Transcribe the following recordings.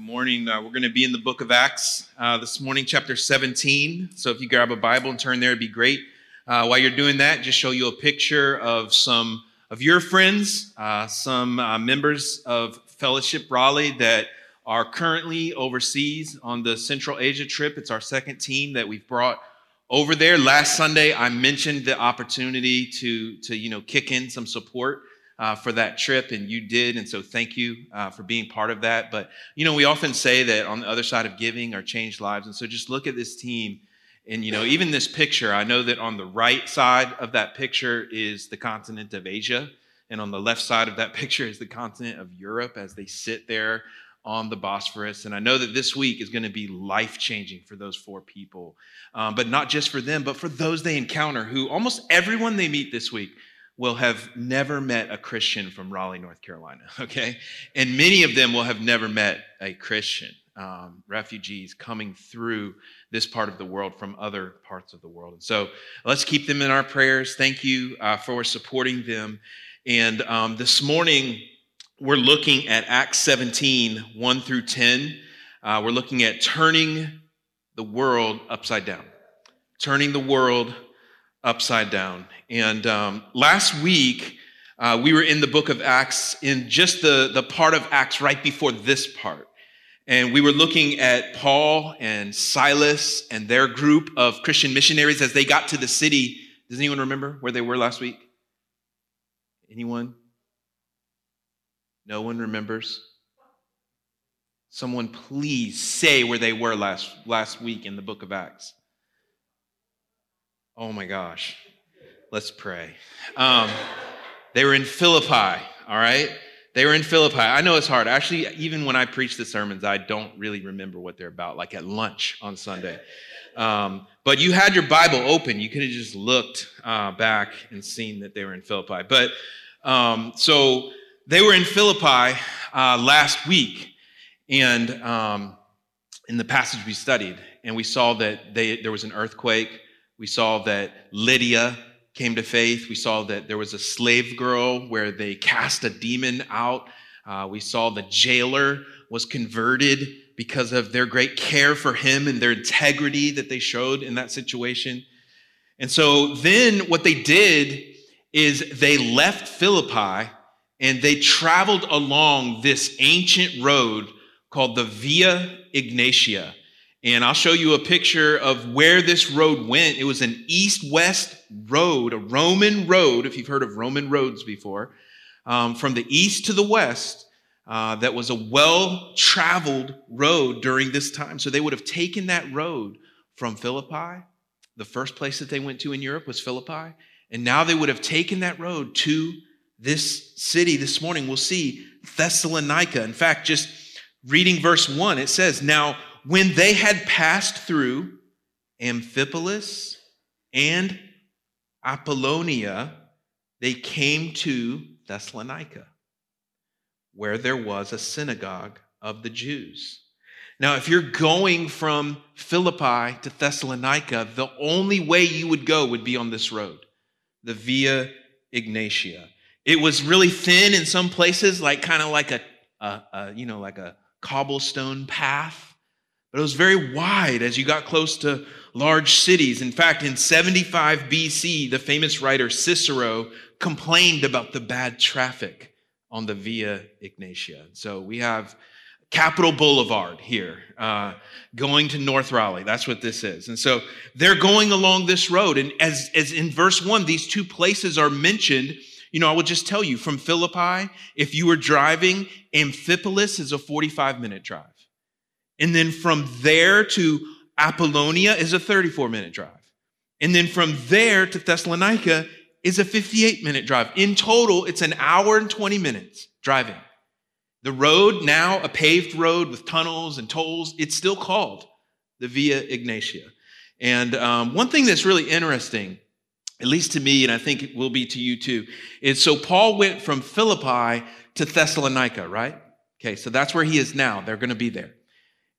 Good morning. Uh, we're going to be in the book of Acts uh, this morning, chapter 17. So if you grab a Bible and turn there, it'd be great. Uh, while you're doing that, just show you a picture of some of your friends, uh, some uh, members of Fellowship Raleigh that are currently overseas on the Central Asia trip. It's our second team that we've brought over there. Last Sunday, I mentioned the opportunity to, to you know, kick in some support uh, for that trip, and you did. And so thank you uh, for being part of that. But, you know, we often say that on the other side of giving are changed lives. And so just look at this team. And, you know, even this picture, I know that on the right side of that picture is the continent of Asia. And on the left side of that picture is the continent of Europe as they sit there on the Bosphorus. And I know that this week is going to be life changing for those four people, um, but not just for them, but for those they encounter who almost everyone they meet this week will have never met a Christian from Raleigh, North Carolina, okay? And many of them will have never met a Christian, um, refugees coming through this part of the world from other parts of the world. And so let's keep them in our prayers. Thank you uh, for supporting them. And um, this morning, we're looking at Acts 17, 1 through 10. Uh, we're looking at turning the world upside down. Turning the world upside down. And um, last week, uh, we were in the book of Acts in just the, the part of Acts right before this part. And we were looking at Paul and Silas and their group of Christian missionaries as they got to the city. Does anyone remember where they were last week? Anyone? No one remembers? Someone please say where they were last, last week in the book of Acts. Oh my gosh. Let's pray. Um, they were in Philippi, all right? They were in Philippi. I know it's hard. Actually, even when I preach the sermons, I don't really remember what they're about, like at lunch on Sunday. Um, but you had your Bible open. You could have just looked uh, back and seen that they were in Philippi. But um, so they were in Philippi uh, last week, and um, in the passage we studied, and we saw that they, there was an earthquake. We saw that Lydia came to faith. We saw that there was a slave girl where they cast a demon out. Uh, we saw the jailer was converted because of their great care for him and their integrity that they showed in that situation. And so then what they did is they left Philippi and they traveled along this ancient road called the Via Egnatia. And I'll show you a picture of where this road went. It was an east west road, a Roman road, if you've heard of Roman roads before, um, from the east to the west. Uh, that was a well traveled road during this time. So they would have taken that road from Philippi. The first place that they went to in Europe was Philippi. And now they would have taken that road to this city this morning. We'll see Thessalonica. In fact, just reading verse one, it says, Now, when they had passed through Amphipolis and Apollonia, they came to Thessalonica, where there was a synagogue of the Jews. Now, if you're going from Philippi to Thessalonica, the only way you would go would be on this road, the Via Egnatia. It was really thin in some places, like kind of like a, a, a, you know, like a cobblestone path but it was very wide as you got close to large cities. In fact, in 75 BC, the famous writer Cicero complained about the bad traffic on the Via Egnatia. So we have Capitol Boulevard here, uh, going to North Raleigh. That's what this is. And so they're going along this road. And as, as in verse one, these two places are mentioned. You know, I will just tell you from Philippi, if you were driving, Amphipolis is a 45 minute drive. And then from there to Apollonia is a 34 minute drive. And then from there to Thessalonica is a 58 minute drive. In total, it's an hour and 20 minutes driving. The road, now a paved road with tunnels and tolls, it's still called the Via Egnatia. And um, one thing that's really interesting, at least to me, and I think it will be to you too, is so Paul went from Philippi to Thessalonica, right? Okay, so that's where he is now. They're going to be there.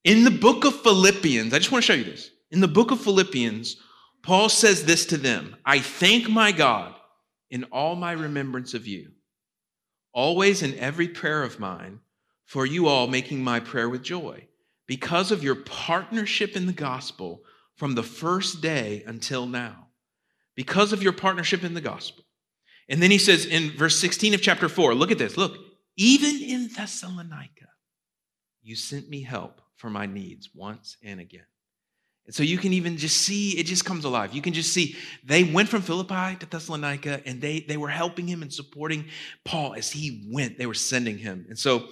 In the book of Philippians, I just want to show you this. In the book of Philippians, Paul says this to them I thank my God in all my remembrance of you, always in every prayer of mine, for you all making my prayer with joy because of your partnership in the gospel from the first day until now. Because of your partnership in the gospel. And then he says in verse 16 of chapter 4, look at this. Look, even in Thessalonica, you sent me help for my needs once and again. And so you can even just see it just comes alive. You can just see they went from Philippi to Thessalonica and they, they were helping him and supporting Paul as he went. They were sending him. And so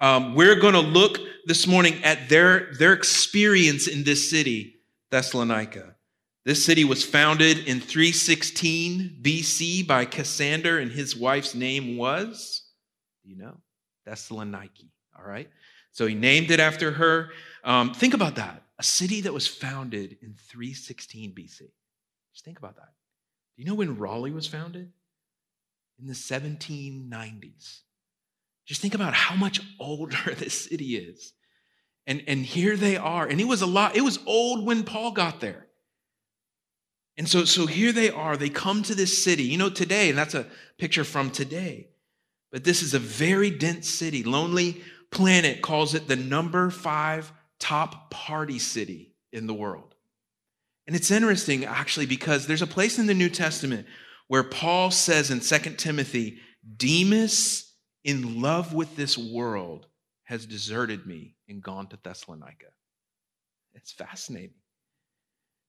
um, we're going to look this morning at their, their experience in this city, Thessalonica. This city was founded in 316 BC by Cassander, and his wife's name was, you know, Thessaloniki. All right. So he named it after her. Um, think about that. A city that was founded in 316 BC. Just think about that. Do you know when Raleigh was founded? In the 1790s. Just think about how much older this city is. And, and here they are. And it was a lot, it was old when Paul got there. And so, so here they are. They come to this city. You know, today, and that's a picture from today. But this is a very dense city. Lonely Planet calls it the number five top party city in the world. And it's interesting, actually, because there's a place in the New Testament where Paul says in 2 Timothy, Demas in love with this world, has deserted me and gone to Thessalonica. It's fascinating.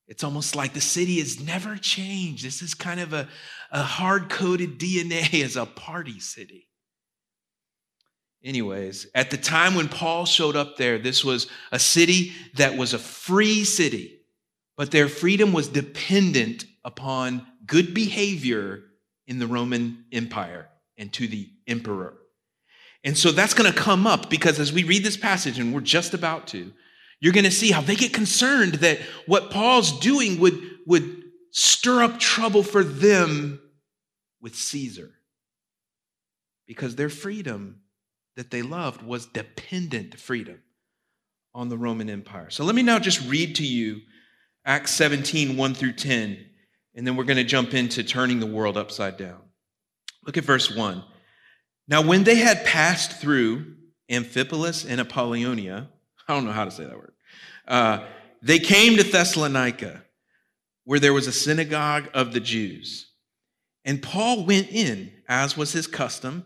It's almost like the city has never changed. This is kind of a, a hard coded DNA as a party city. Anyways, at the time when Paul showed up there, this was a city that was a free city, but their freedom was dependent upon good behavior in the Roman Empire and to the emperor. And so that's going to come up because as we read this passage, and we're just about to, you're going to see how they get concerned that what Paul's doing would, would stir up trouble for them with Caesar. Because their freedom that they loved was dependent freedom on the Roman Empire. So let me now just read to you Acts 17, 1 through 10, and then we're going to jump into turning the world upside down. Look at verse 1. Now, when they had passed through Amphipolis and Apollonia, I don't know how to say that word, uh, they came to Thessalonica, where there was a synagogue of the Jews. And Paul went in, as was his custom,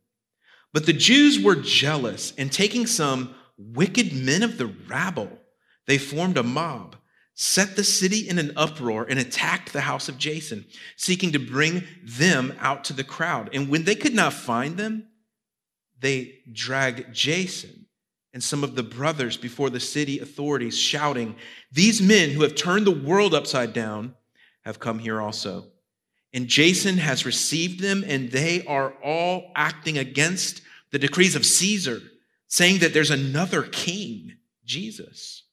But the Jews were jealous, and taking some wicked men of the rabble, they formed a mob set the city in an uproar and attacked the house of Jason, seeking to bring them out to the crowd. And when they could not find them, they dragged Jason and some of the brothers before the city authorities, shouting, These men who have turned the world upside down have come here also. And Jason has received them, and they are all acting against the decrees of Caesar, saying that there's another king, Jesus.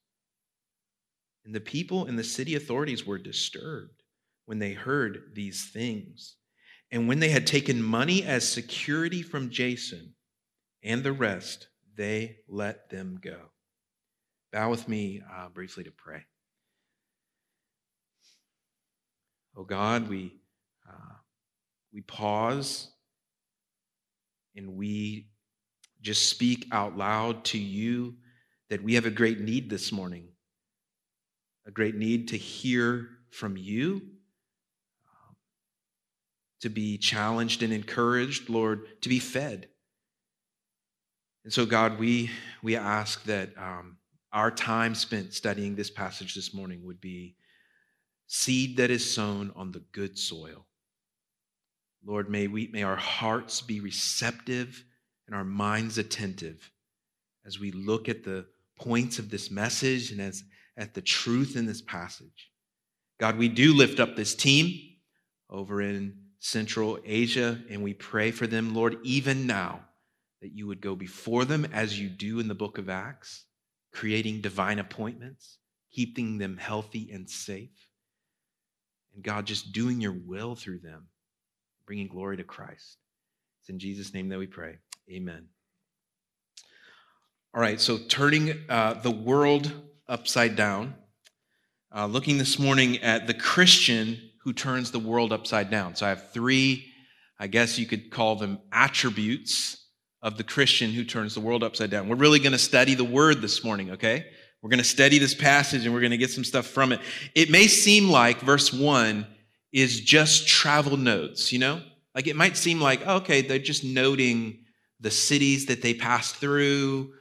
And the people and the city authorities were disturbed when they heard these things. And when they had taken money as security from Jason and the rest, they let them go. Bow with me uh, briefly to pray. Oh God, we, uh, we pause and we just speak out loud to you that we have a great need this morning a great need to hear from you, um, to be challenged and encouraged, Lord, to be fed. And so, God, we, we ask that um, our time spent studying this passage this morning would be seed that is sown on the good soil. Lord, may, we, may our hearts be receptive and our minds attentive as we look at the points of this message and as at the truth in this passage. God, we do lift up this team over in Central Asia, and we pray for them, Lord, even now, that you would go before them as you do in the book of Acts, creating divine appointments, keeping them healthy and safe. And God, just doing your will through them, bringing glory to Christ. It's in Jesus' name that we pray. Amen. All right, so turning uh, the world upside down, uh, looking this morning at the Christian who turns the world upside down. So I have three, I guess you could call them attributes of the Christian who turns the world upside down. We're really going to study the word this morning, okay? We're going to study this passage and we're going to get some stuff from it. It may seem like verse one is just travel notes, you know? Like it might seem like, oh, okay, they're just noting the cities that they passed through.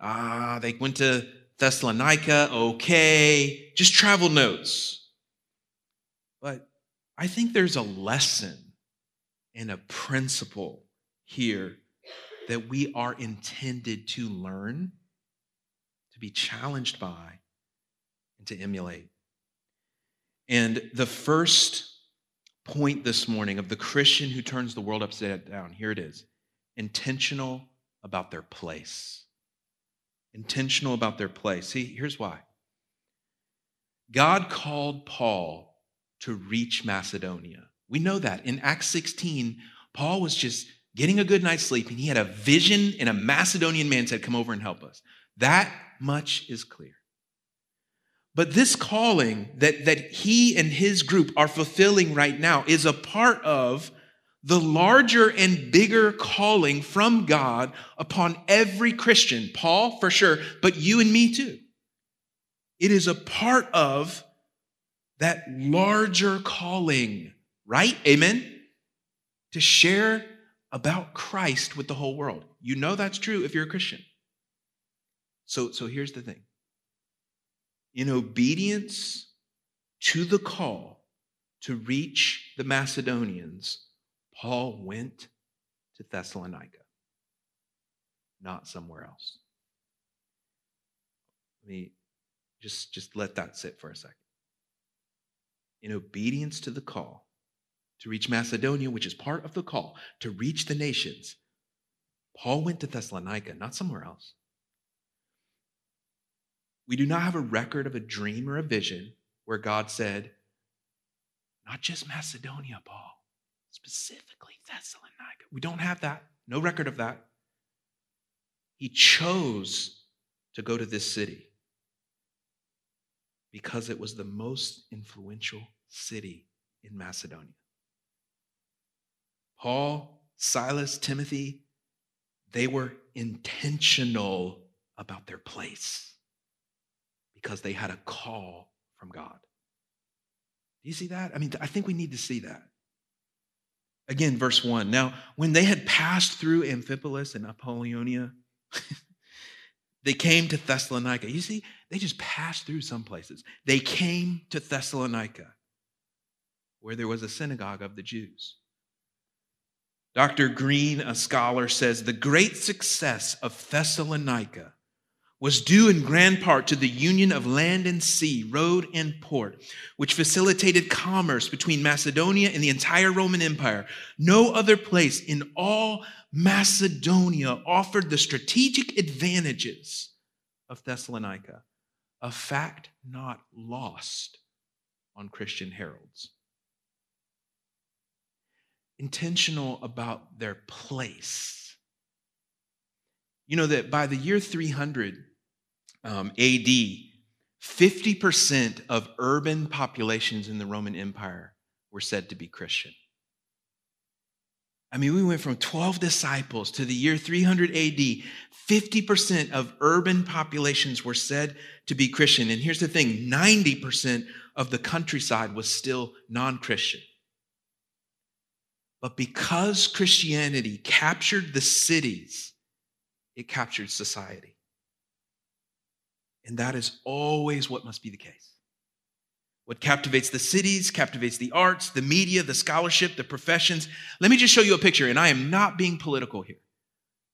Ah, uh, they went to Thessalonica, okay, just travel notes. But I think there's a lesson and a principle here that we are intended to learn, to be challenged by, and to emulate. And the first point this morning of the Christian who turns the world upside down, here it is intentional about their place. Intentional about their place. See, here's why God called Paul to reach Macedonia. We know that. In Acts 16, Paul was just getting a good night's sleep, and he had a vision, and a Macedonian man said, Come over and help us. That much is clear. But this calling that, that he and his group are fulfilling right now is a part of the larger and bigger calling from God upon every Christian. Paul, for sure, but you and me too. It is a part of that larger calling, right? Amen? To share about Christ with the whole world. You know that's true if you're a Christian. So, so here's the thing in obedience to the call to reach the Macedonians, Paul went to Thessalonica, not somewhere else. Let me just, just let that sit for a second. In obedience to the call, to reach Macedonia, which is part of the call, to reach the nations. Paul went to Thessalonica, not somewhere else. We do not have a record of a dream or a vision where God said, not just Macedonia, Paul, specifically Thessalonica. We don't have that. No record of that. He chose to go to this city because it was the most influential city in Macedonia. Paul, Silas, Timothy, they were intentional about their place because they had a call from God. Do you see that? I mean, I think we need to see that. Again, verse 1. Now, when they had passed through Amphipolis and Apollonia, they came to Thessalonica. You see, they just passed through some places. They came to Thessalonica, where there was a synagogue of the Jews. Dr. Green, a scholar, says the great success of Thessalonica was due in grand part to the union of land and sea, road and port, which facilitated commerce between Macedonia and the entire Roman Empire. No other place in all Macedonia offered the strategic advantages of Thessalonica, a fact not lost on Christian heralds intentional about their place. You know that by the year 300 um, AD, 50% of urban populations in the Roman Empire were said to be Christian. I mean, we went from 12 disciples to the year 300 AD. 50% of urban populations were said to be Christian. And here's the thing 90% of the countryside was still non Christian. But because Christianity captured the cities, it captured society. And that is always what must be the case. What captivates the cities, captivates the arts, the media, the scholarship, the professions. Let me just show you a picture, and I am not being political here.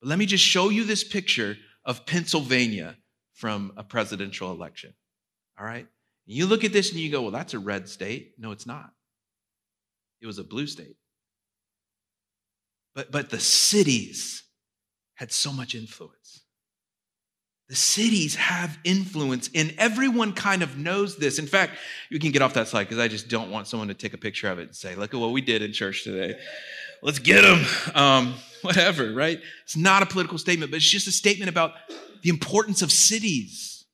But let me just show you this picture of Pennsylvania from a presidential election. All right? You look at this and you go, well, that's a red state. No, it's not. It was a blue state. But, but the cities had so much influence. The cities have influence, and everyone kind of knows this. In fact, you can get off that slide because I just don't want someone to take a picture of it and say, Look at what we did in church today. Let's get them. Um, whatever, right? It's not a political statement, but it's just a statement about the importance of cities.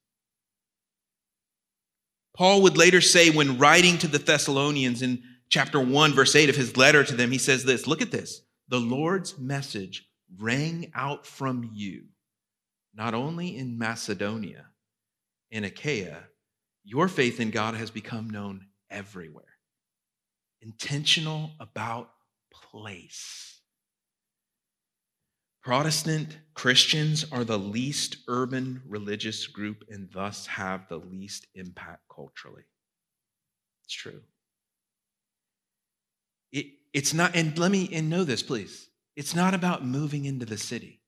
Paul would later say, when writing to the Thessalonians in chapter 1, verse 8 of his letter to them, he says this Look at this. The Lord's message rang out from you, not only in Macedonia, in Achaia, your faith in God has become known everywhere. Intentional about place. Protestant Christians are the least urban religious group and thus have the least impact culturally. It's true. It, it's not, and let me and know this, please. It's not about moving into the city.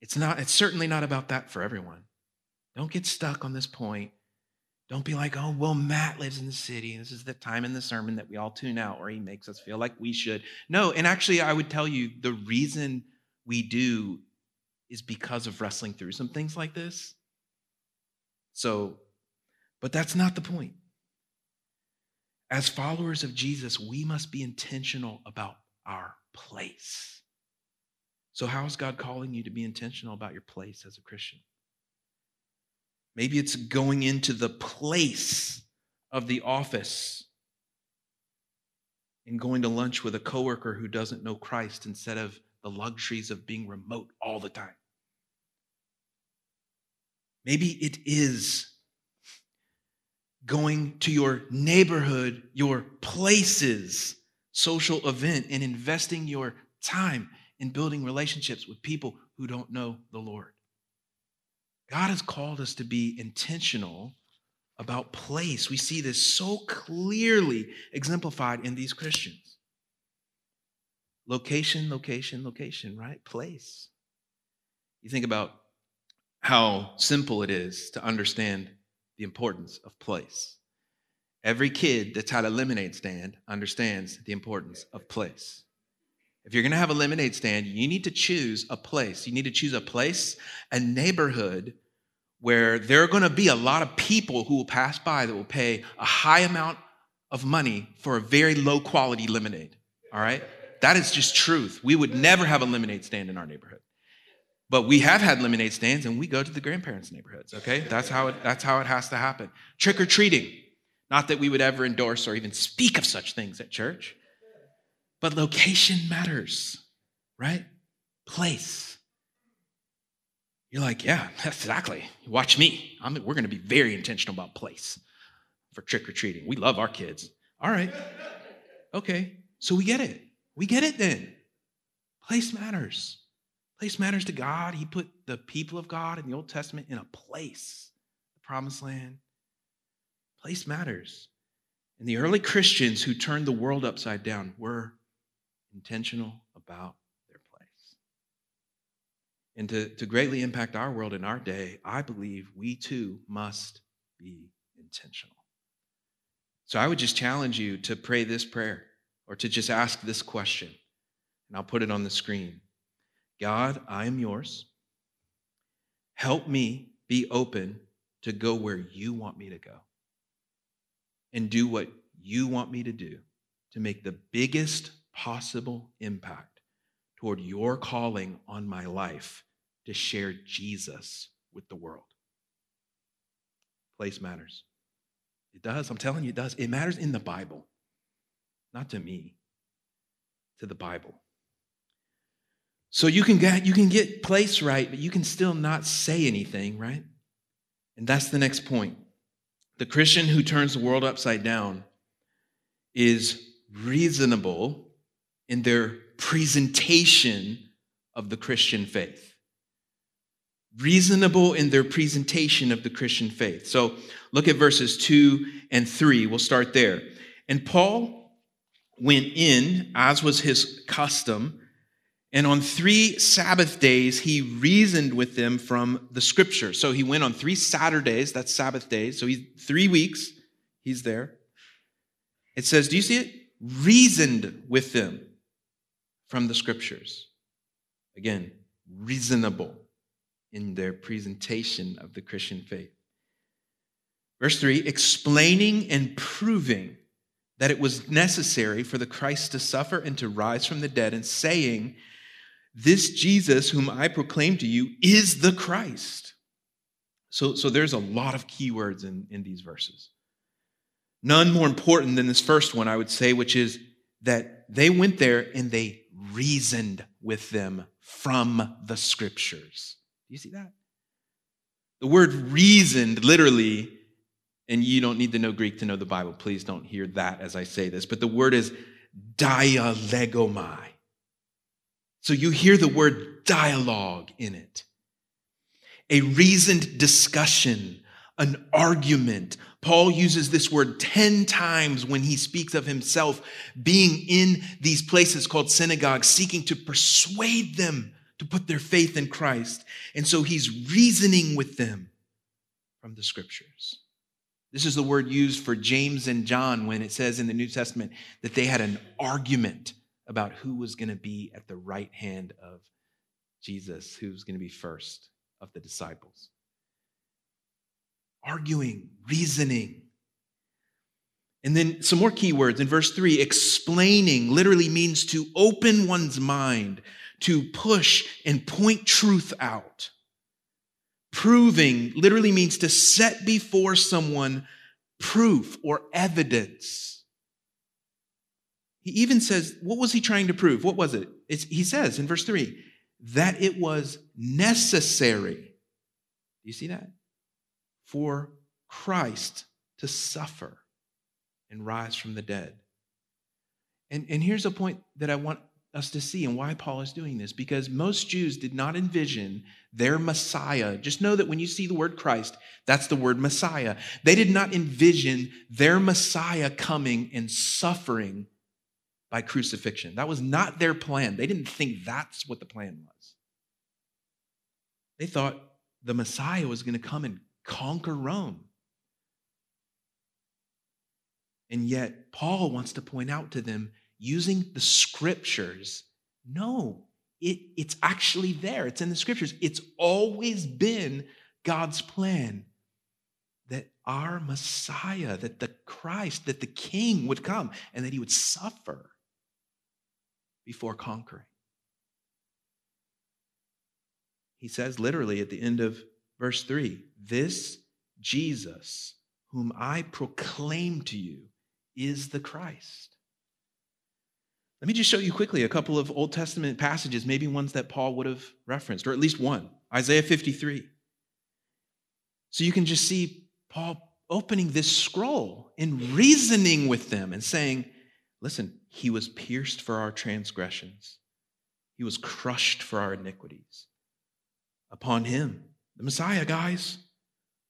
It's not, it's certainly not about that for everyone. Don't get stuck on this point. Don't be like, oh, well, Matt lives in the city. This is the time in the sermon that we all tune out where he makes us feel like we should. No, and actually, I would tell you the reason we do is because of wrestling through some things like this. So, but that's not the point. As followers of Jesus, we must be intentional about our place. So, how is God calling you to be intentional about your place as a Christian? Maybe it's going into the place of the office and going to lunch with a coworker who doesn't know Christ instead of the luxuries of being remote all the time. Maybe it is going to your neighborhood, your places, social event, and investing your time in building relationships with people who don't know the Lord. God has called us to be intentional about place. We see this so clearly exemplified in these Christians. Location, location, location, right? Place. You think about how simple it is to understand the importance of place. Every kid that's had a lemonade stand understands the importance of place. If you're going to have a lemonade stand, you need to choose a place. You need to choose a place, a neighborhood where there are going to be a lot of people who will pass by that will pay a high amount of money for a very low quality lemonade. All right? That is just truth. We would never have a lemonade stand in our neighborhood. But we have had lemonade stands and we go to the grandparents' neighborhoods, okay? That's how it, that's how it has to happen. Trick or treating. Not that we would ever endorse or even speak of such things at church, but location matters, right? Place. You're like, yeah, exactly. Watch me. I'm, we're going to be very intentional about place for trick or treating. We love our kids. All right. Okay. So we get it. We get it then. Place matters. Place matters to God. He put the people of God in the Old Testament in a place, the promised land. Place matters. And the early Christians who turned the world upside down were intentional about their place. And to, to greatly impact our world in our day, I believe we too must be intentional. So I would just challenge you to pray this prayer or to just ask this question, and I'll put it on the screen God, I am yours. Help me be open to go where you want me to go and do what you want me to do to make the biggest possible impact toward your calling on my life to share Jesus with the world. Place matters. It does. I'm telling you, it does. It matters in the Bible. Not to me, to the Bible. So you can get you can get place right, but you can still not say anything, right? And that's the next point. The Christian who turns the world upside down is reasonable in their presentation of the Christian faith. Reasonable in their presentation of the Christian faith. So look at verses 2 and 3. We'll start there. And Paul went in, as was his custom, and on three Sabbath days, he reasoned with them from the scripture. So he went on three Saturdays, that's Sabbath days. So he's three weeks, he's there. It says, do you see it? Reasoned with them from the scriptures. Again, reasonable in their presentation of the Christian faith. Verse 3 explaining and proving that it was necessary for the Christ to suffer and to rise from the dead, and saying, This Jesus, whom I proclaim to you, is the Christ. So, so there's a lot of keywords in, in these verses. None more important than this first one, I would say, which is that they went there and they reasoned with them from the scriptures. Do you see that? The word reasoned literally, and you don't need to know Greek to know the Bible. Please don't hear that as I say this, but the word is dialegomai. So you hear the word dialogue in it. A reasoned discussion, an argument. Paul uses this word 10 times when he speaks of himself being in these places called synagogues, seeking to persuade them to put their faith in Christ. And so he's reasoning with them from the scriptures. This is the word used for James and John when it says in the New Testament that they had an argument about who was going to be at the right hand of Jesus, who was going to be first of the disciples. Arguing, reasoning. And then some more key words in verse 3 explaining literally means to open one's mind, to push and point truth out. Proving literally means to set before someone proof or evidence. He even says, what was he trying to prove? What was it? It's, he says in verse 3 that it was necessary. Do you see that? For Christ to suffer and rise from the dead. And, and here's a point that I want us to see and why Paul is doing this because most Jews did not envision their Messiah. Just know that when you see the word Christ, that's the word Messiah. They did not envision their Messiah coming and suffering by crucifixion. That was not their plan. They didn't think that's what the plan was. They thought the Messiah was going to come and conquer Rome. And yet, Paul wants to point out to them using the scriptures. No, it, it's actually there. It's in the scriptures. It's always been God's plan that our Messiah, that the Christ, that the King would come and that he would suffer before conquering. He says literally at the end of verse 3 This Jesus, whom I proclaim to you, is the Christ. Let me just show you quickly a couple of Old Testament passages, maybe ones that Paul would have referenced, or at least one Isaiah 53. So you can just see Paul opening this scroll and reasoning with them and saying, Listen, he was pierced for our transgressions, he was crushed for our iniquities. Upon him, the Messiah, guys,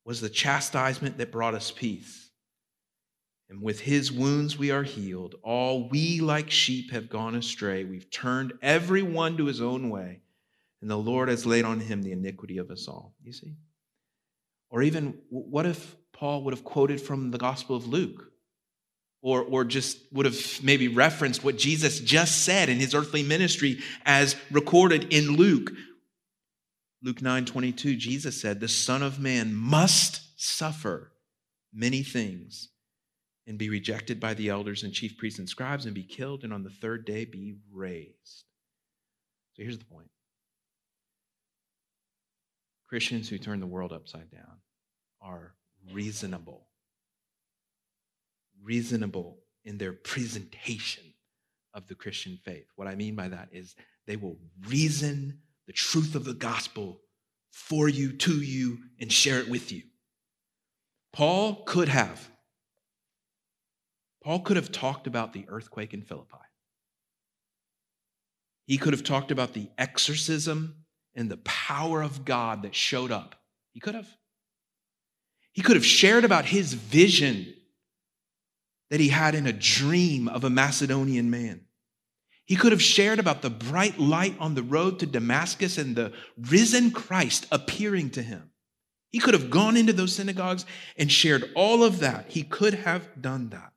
was the chastisement that brought us peace and with his wounds we are healed. All we like sheep have gone astray. We've turned every one to his own way, and the Lord has laid on him the iniquity of us all. You see? Or even, what if Paul would have quoted from the Gospel of Luke? Or, or just would have maybe referenced what Jesus just said in his earthly ministry as recorded in Luke. Luke 9 22, Jesus said, The Son of Man must suffer many things and be rejected by the elders and chief priests and scribes and be killed and on the third day be raised. So here's the point Christians who turn the world upside down are reasonable, reasonable in their presentation of the Christian faith. What I mean by that is they will reason the truth of the gospel for you, to you, and share it with you. Paul could have Paul could have talked about the earthquake in Philippi. He could have talked about the exorcism and the power of God that showed up. He could have. He could have shared about his vision that he had in a dream of a Macedonian man. He could have shared about the bright light on the road to Damascus and the risen Christ appearing to him. He could have gone into those synagogues and shared all of that. He could have done that.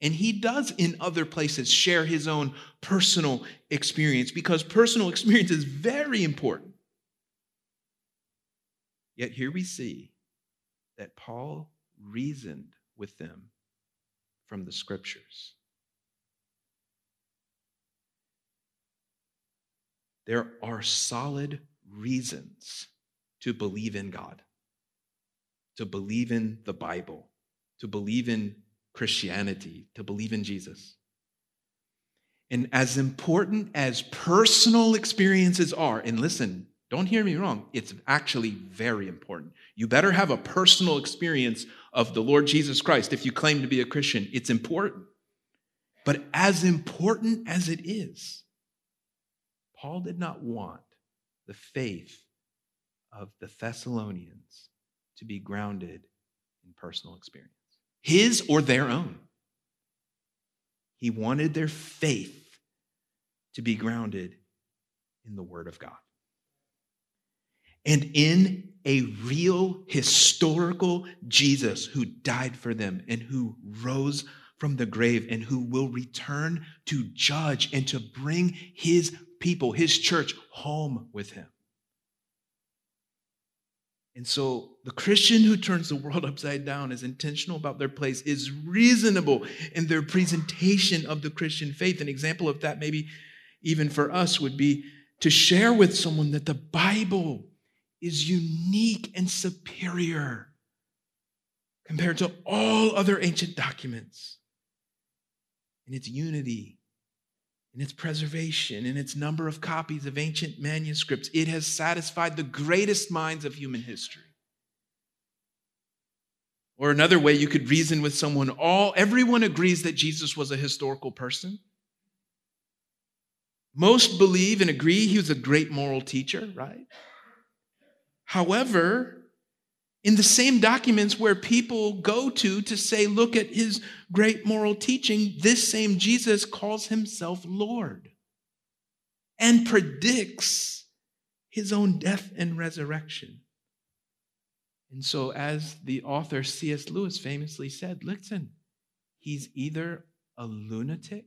And he does in other places share his own personal experience because personal experience is very important. Yet here we see that Paul reasoned with them from the scriptures. There are solid reasons to believe in God, to believe in the Bible, to believe in Christianity, to believe in Jesus. And as important as personal experiences are, and listen, don't hear me wrong, it's actually very important. You better have a personal experience of the Lord Jesus Christ if you claim to be a Christian. It's important. But as important as it is, Paul did not want the faith of the Thessalonians to be grounded in personal experience, his or their own. He wanted their faith to be grounded in the Word of God. And in a real historical Jesus who died for them and who rose from the grave and who will return to judge and to bring his people, his church, home with him. And so the Christian who turns the world upside down is intentional about their place, is reasonable in their presentation of the Christian faith. An example of that, maybe even for us, would be to share with someone that the Bible is unique and superior compared to all other ancient documents in its unity, in its preservation, in its number of copies of ancient manuscripts. It has satisfied the greatest minds of human history. Or another way you could reason with someone, all everyone agrees that Jesus was a historical person. Most believe and agree he was a great moral teacher, right? However, in the same documents where people go to to say, look at his great moral teaching, this same Jesus calls himself Lord and predicts his own death and resurrection. And so, as the author C.S. Lewis famously said, listen, he's either a lunatic,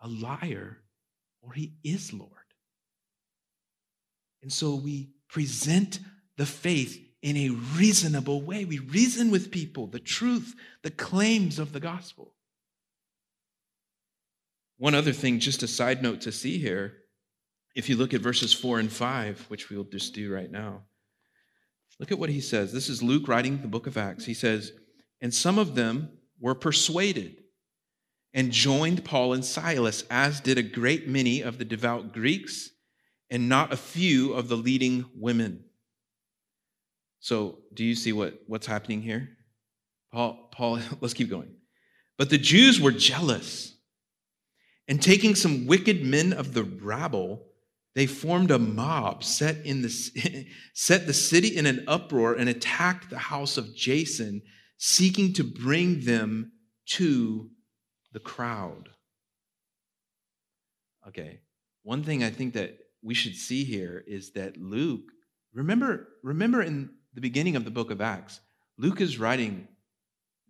a liar, or he is Lord. And so we present the faith in a reasonable way. We reason with people the truth, the claims of the gospel. One other thing, just a side note to see here, if you look at verses four and five, which we'll just do right now, look at what he says. This is Luke writing the book of Acts. He says, And some of them were persuaded and joined Paul and Silas, as did a great many of the devout Greeks and not a few of the leading women. So, do you see what, what's happening here? Paul, Paul, let's keep going. But the Jews were jealous. And taking some wicked men of the rabble, they formed a mob, set, in the, set the city in an uproar, and attacked the house of Jason, seeking to bring them to the crowd. Okay, one thing I think that we should see here is that Luke, remember, remember in the beginning of the book of Acts, Luke is writing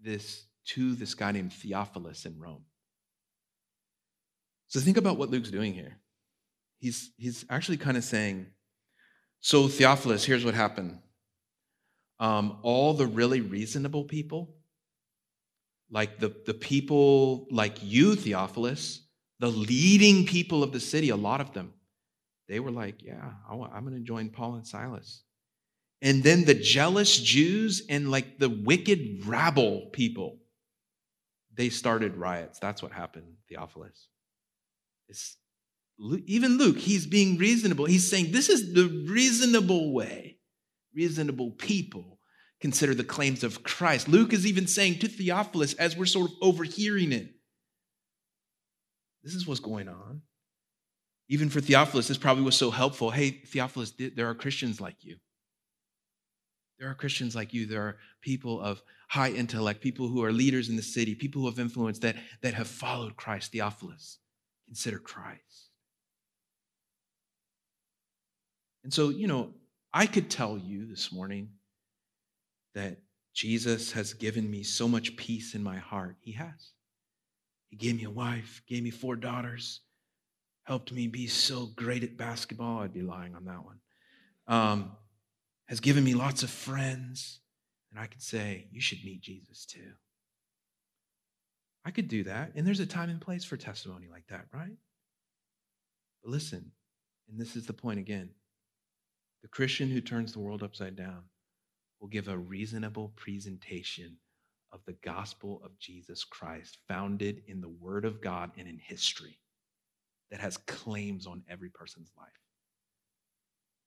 this to this guy named Theophilus in Rome. So think about what Luke's doing here. He's, he's actually kind of saying, So, Theophilus, here's what happened. Um, all the really reasonable people, like the, the people like you, Theophilus, the leading people of the city, a lot of them, they were like, yeah, I'm going to join Paul and Silas. And then the jealous Jews and like the wicked rabble people, they started riots. That's what happened, Theophilus. It's, even Luke, he's being reasonable. He's saying this is the reasonable way. Reasonable people consider the claims of Christ. Luke is even saying to Theophilus, as we're sort of overhearing it, this is what's going on. Even for Theophilus, this probably was so helpful. Hey, Theophilus, there are Christians like you. There are Christians like you. There are people of high intellect, people who are leaders in the city, people who have influence that, that have followed Christ. Theophilus, consider Christ. And so, you know, I could tell you this morning that Jesus has given me so much peace in my heart. He has. He gave me a wife, gave me four daughters, helped me be so great at basketball. I'd be lying on that one. Um, has given me lots of friends, and I could say, You should meet Jesus too. I could do that, and there's a time and place for testimony like that, right? But listen, and this is the point again the Christian who turns the world upside down will give a reasonable presentation of the gospel of Jesus Christ, founded in the Word of God and in history, that has claims on every person's life.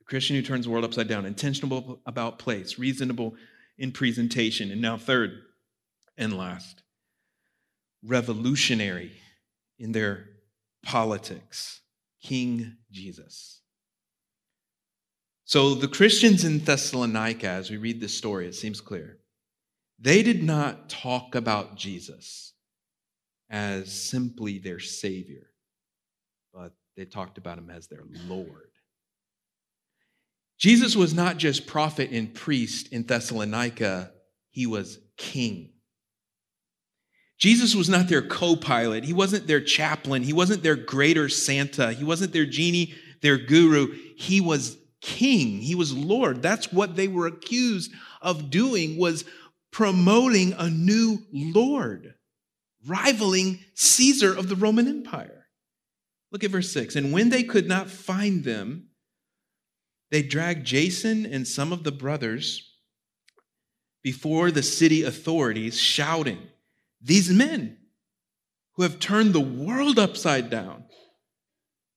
The Christian who turns the world upside down, intentional about place, reasonable in presentation. And now, third and last, revolutionary in their politics, King Jesus. So, the Christians in Thessalonica, as we read this story, it seems clear, they did not talk about Jesus as simply their Savior, but they talked about him as their Lord. Jesus was not just prophet and priest in Thessalonica, he was king. Jesus was not their co pilot. He wasn't their chaplain. He wasn't their greater Santa. He wasn't their genie, their guru. He was king. He was Lord. That's what they were accused of doing was promoting a new Lord, rivaling Caesar of the Roman Empire. Look at verse 6. And when they could not find them, they dragged Jason and some of the brothers before the city authorities, shouting, These men who have turned the world upside down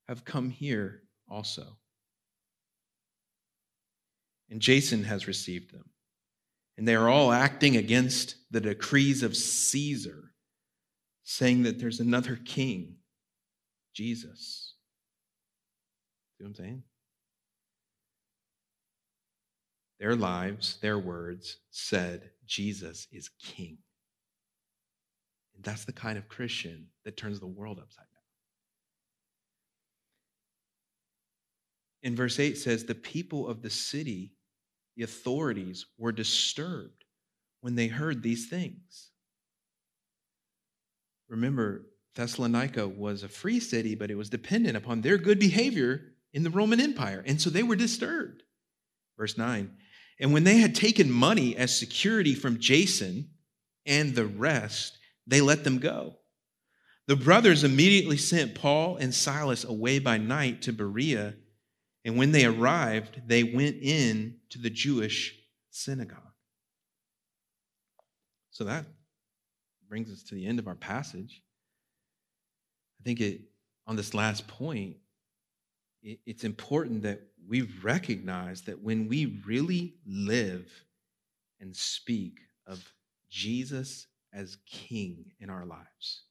have come here also and Jason has received them. And they are all acting against the decrees of Caesar, saying that there's another king, Jesus. See what I'm saying? Their lives, their words said Jesus is king. And that's the kind of Christian that turns the world upside down. In verse 8 says, The people of the city the authorities were disturbed when they heard these things. Remember, Thessalonica was a free city, but it was dependent upon their good behavior in the Roman Empire. And so they were disturbed. Verse 9 And when they had taken money as security from Jason and the rest, they let them go. The brothers immediately sent Paul and Silas away by night to Berea and when they arrived, they went in to the Jewish synagogue. So that brings us to the end of our passage. I think it on this last point, it, it's important that we recognize that when we really live and speak of Jesus as King in our lives,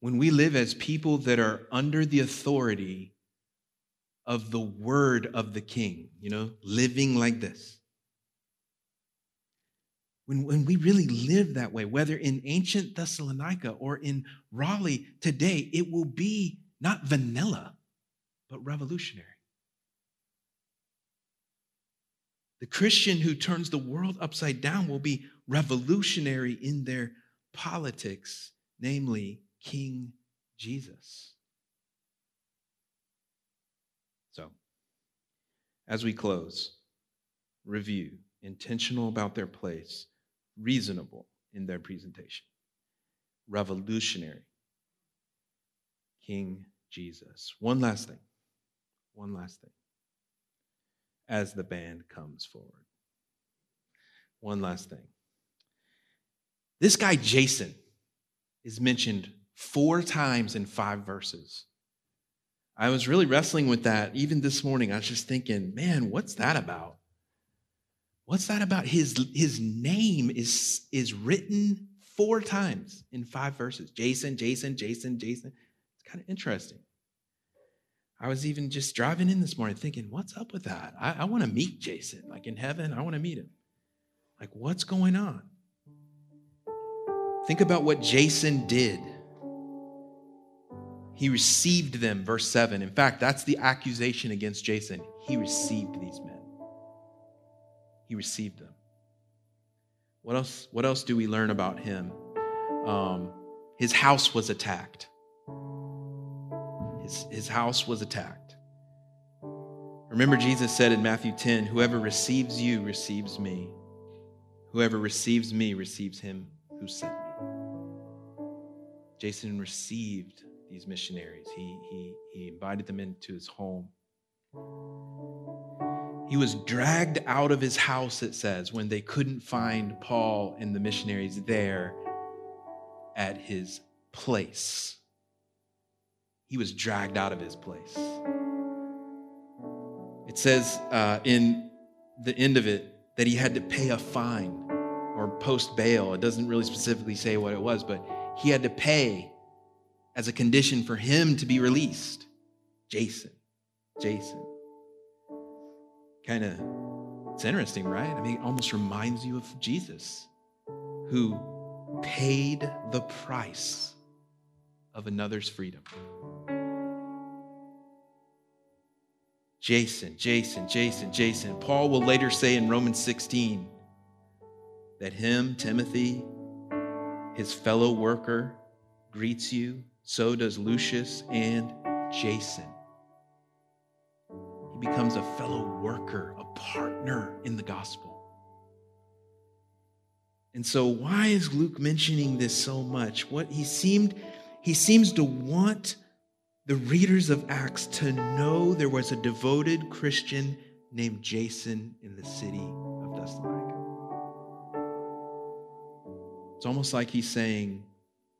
when we live as people that are under the authority of the word of the king, you know, living like this. When, when we really live that way, whether in ancient Thessalonica or in Raleigh today, it will be not vanilla, but revolutionary. The Christian who turns the world upside down will be revolutionary in their politics, namely King Jesus. So, as we close, review intentional about their place, reasonable in their presentation, revolutionary. King Jesus. One last thing. One last thing. As the band comes forward. One last thing. This guy, Jason, is mentioned four times in five verses. I was really wrestling with that even this morning. I was just thinking, man, what's that about? What's that about? His, his name is, is written four times in five verses Jason, Jason, Jason, Jason. It's kind of interesting. I was even just driving in this morning thinking, what's up with that? I, I want to meet Jason. Like in heaven, I want to meet him. Like, what's going on? Think about what Jason did he received them, verse 7. In fact, that's the accusation against Jason. He received these men. He received them. What else, what else do we learn about him? Um, his house was attacked. His, his house was attacked. Remember, Jesus said in Matthew 10 Whoever receives you receives me. Whoever receives me receives him who sent me. Jason received these missionaries, he, he, he invited them into his home. He was dragged out of his house, it says, when they couldn't find Paul and the missionaries there at his place. He was dragged out of his place. It says uh, in the end of it that he had to pay a fine or post bail. It doesn't really specifically say what it was, but he had to pay as a condition for him to be released. Jason. Jason. Kind of, it's interesting, right? I mean, it almost reminds you of Jesus, who paid the price of another's freedom. Jason, Jason, Jason, Jason. Paul will later say in Romans 16 that him, Timothy, his fellow worker, greets you. So does Lucius and Jason. He becomes a fellow worker, a partner in the gospel. And so why is Luke mentioning this so much? What he seemed he seems to want the readers of Acts to know there was a devoted Christian named Jason in the city of Thessalonica. It's almost like he's saying,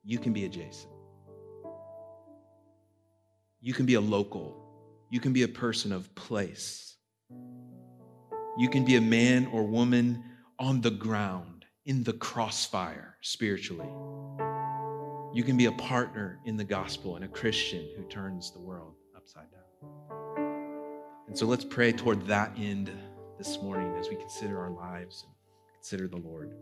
You can be a Jason. You can be a local. You can be a person of place. You can be a man or woman on the ground, in the crossfire spiritually. You can be a partner in the gospel and a Christian who turns the world upside down. And so let's pray toward that end this morning as we consider our lives and consider the Lord.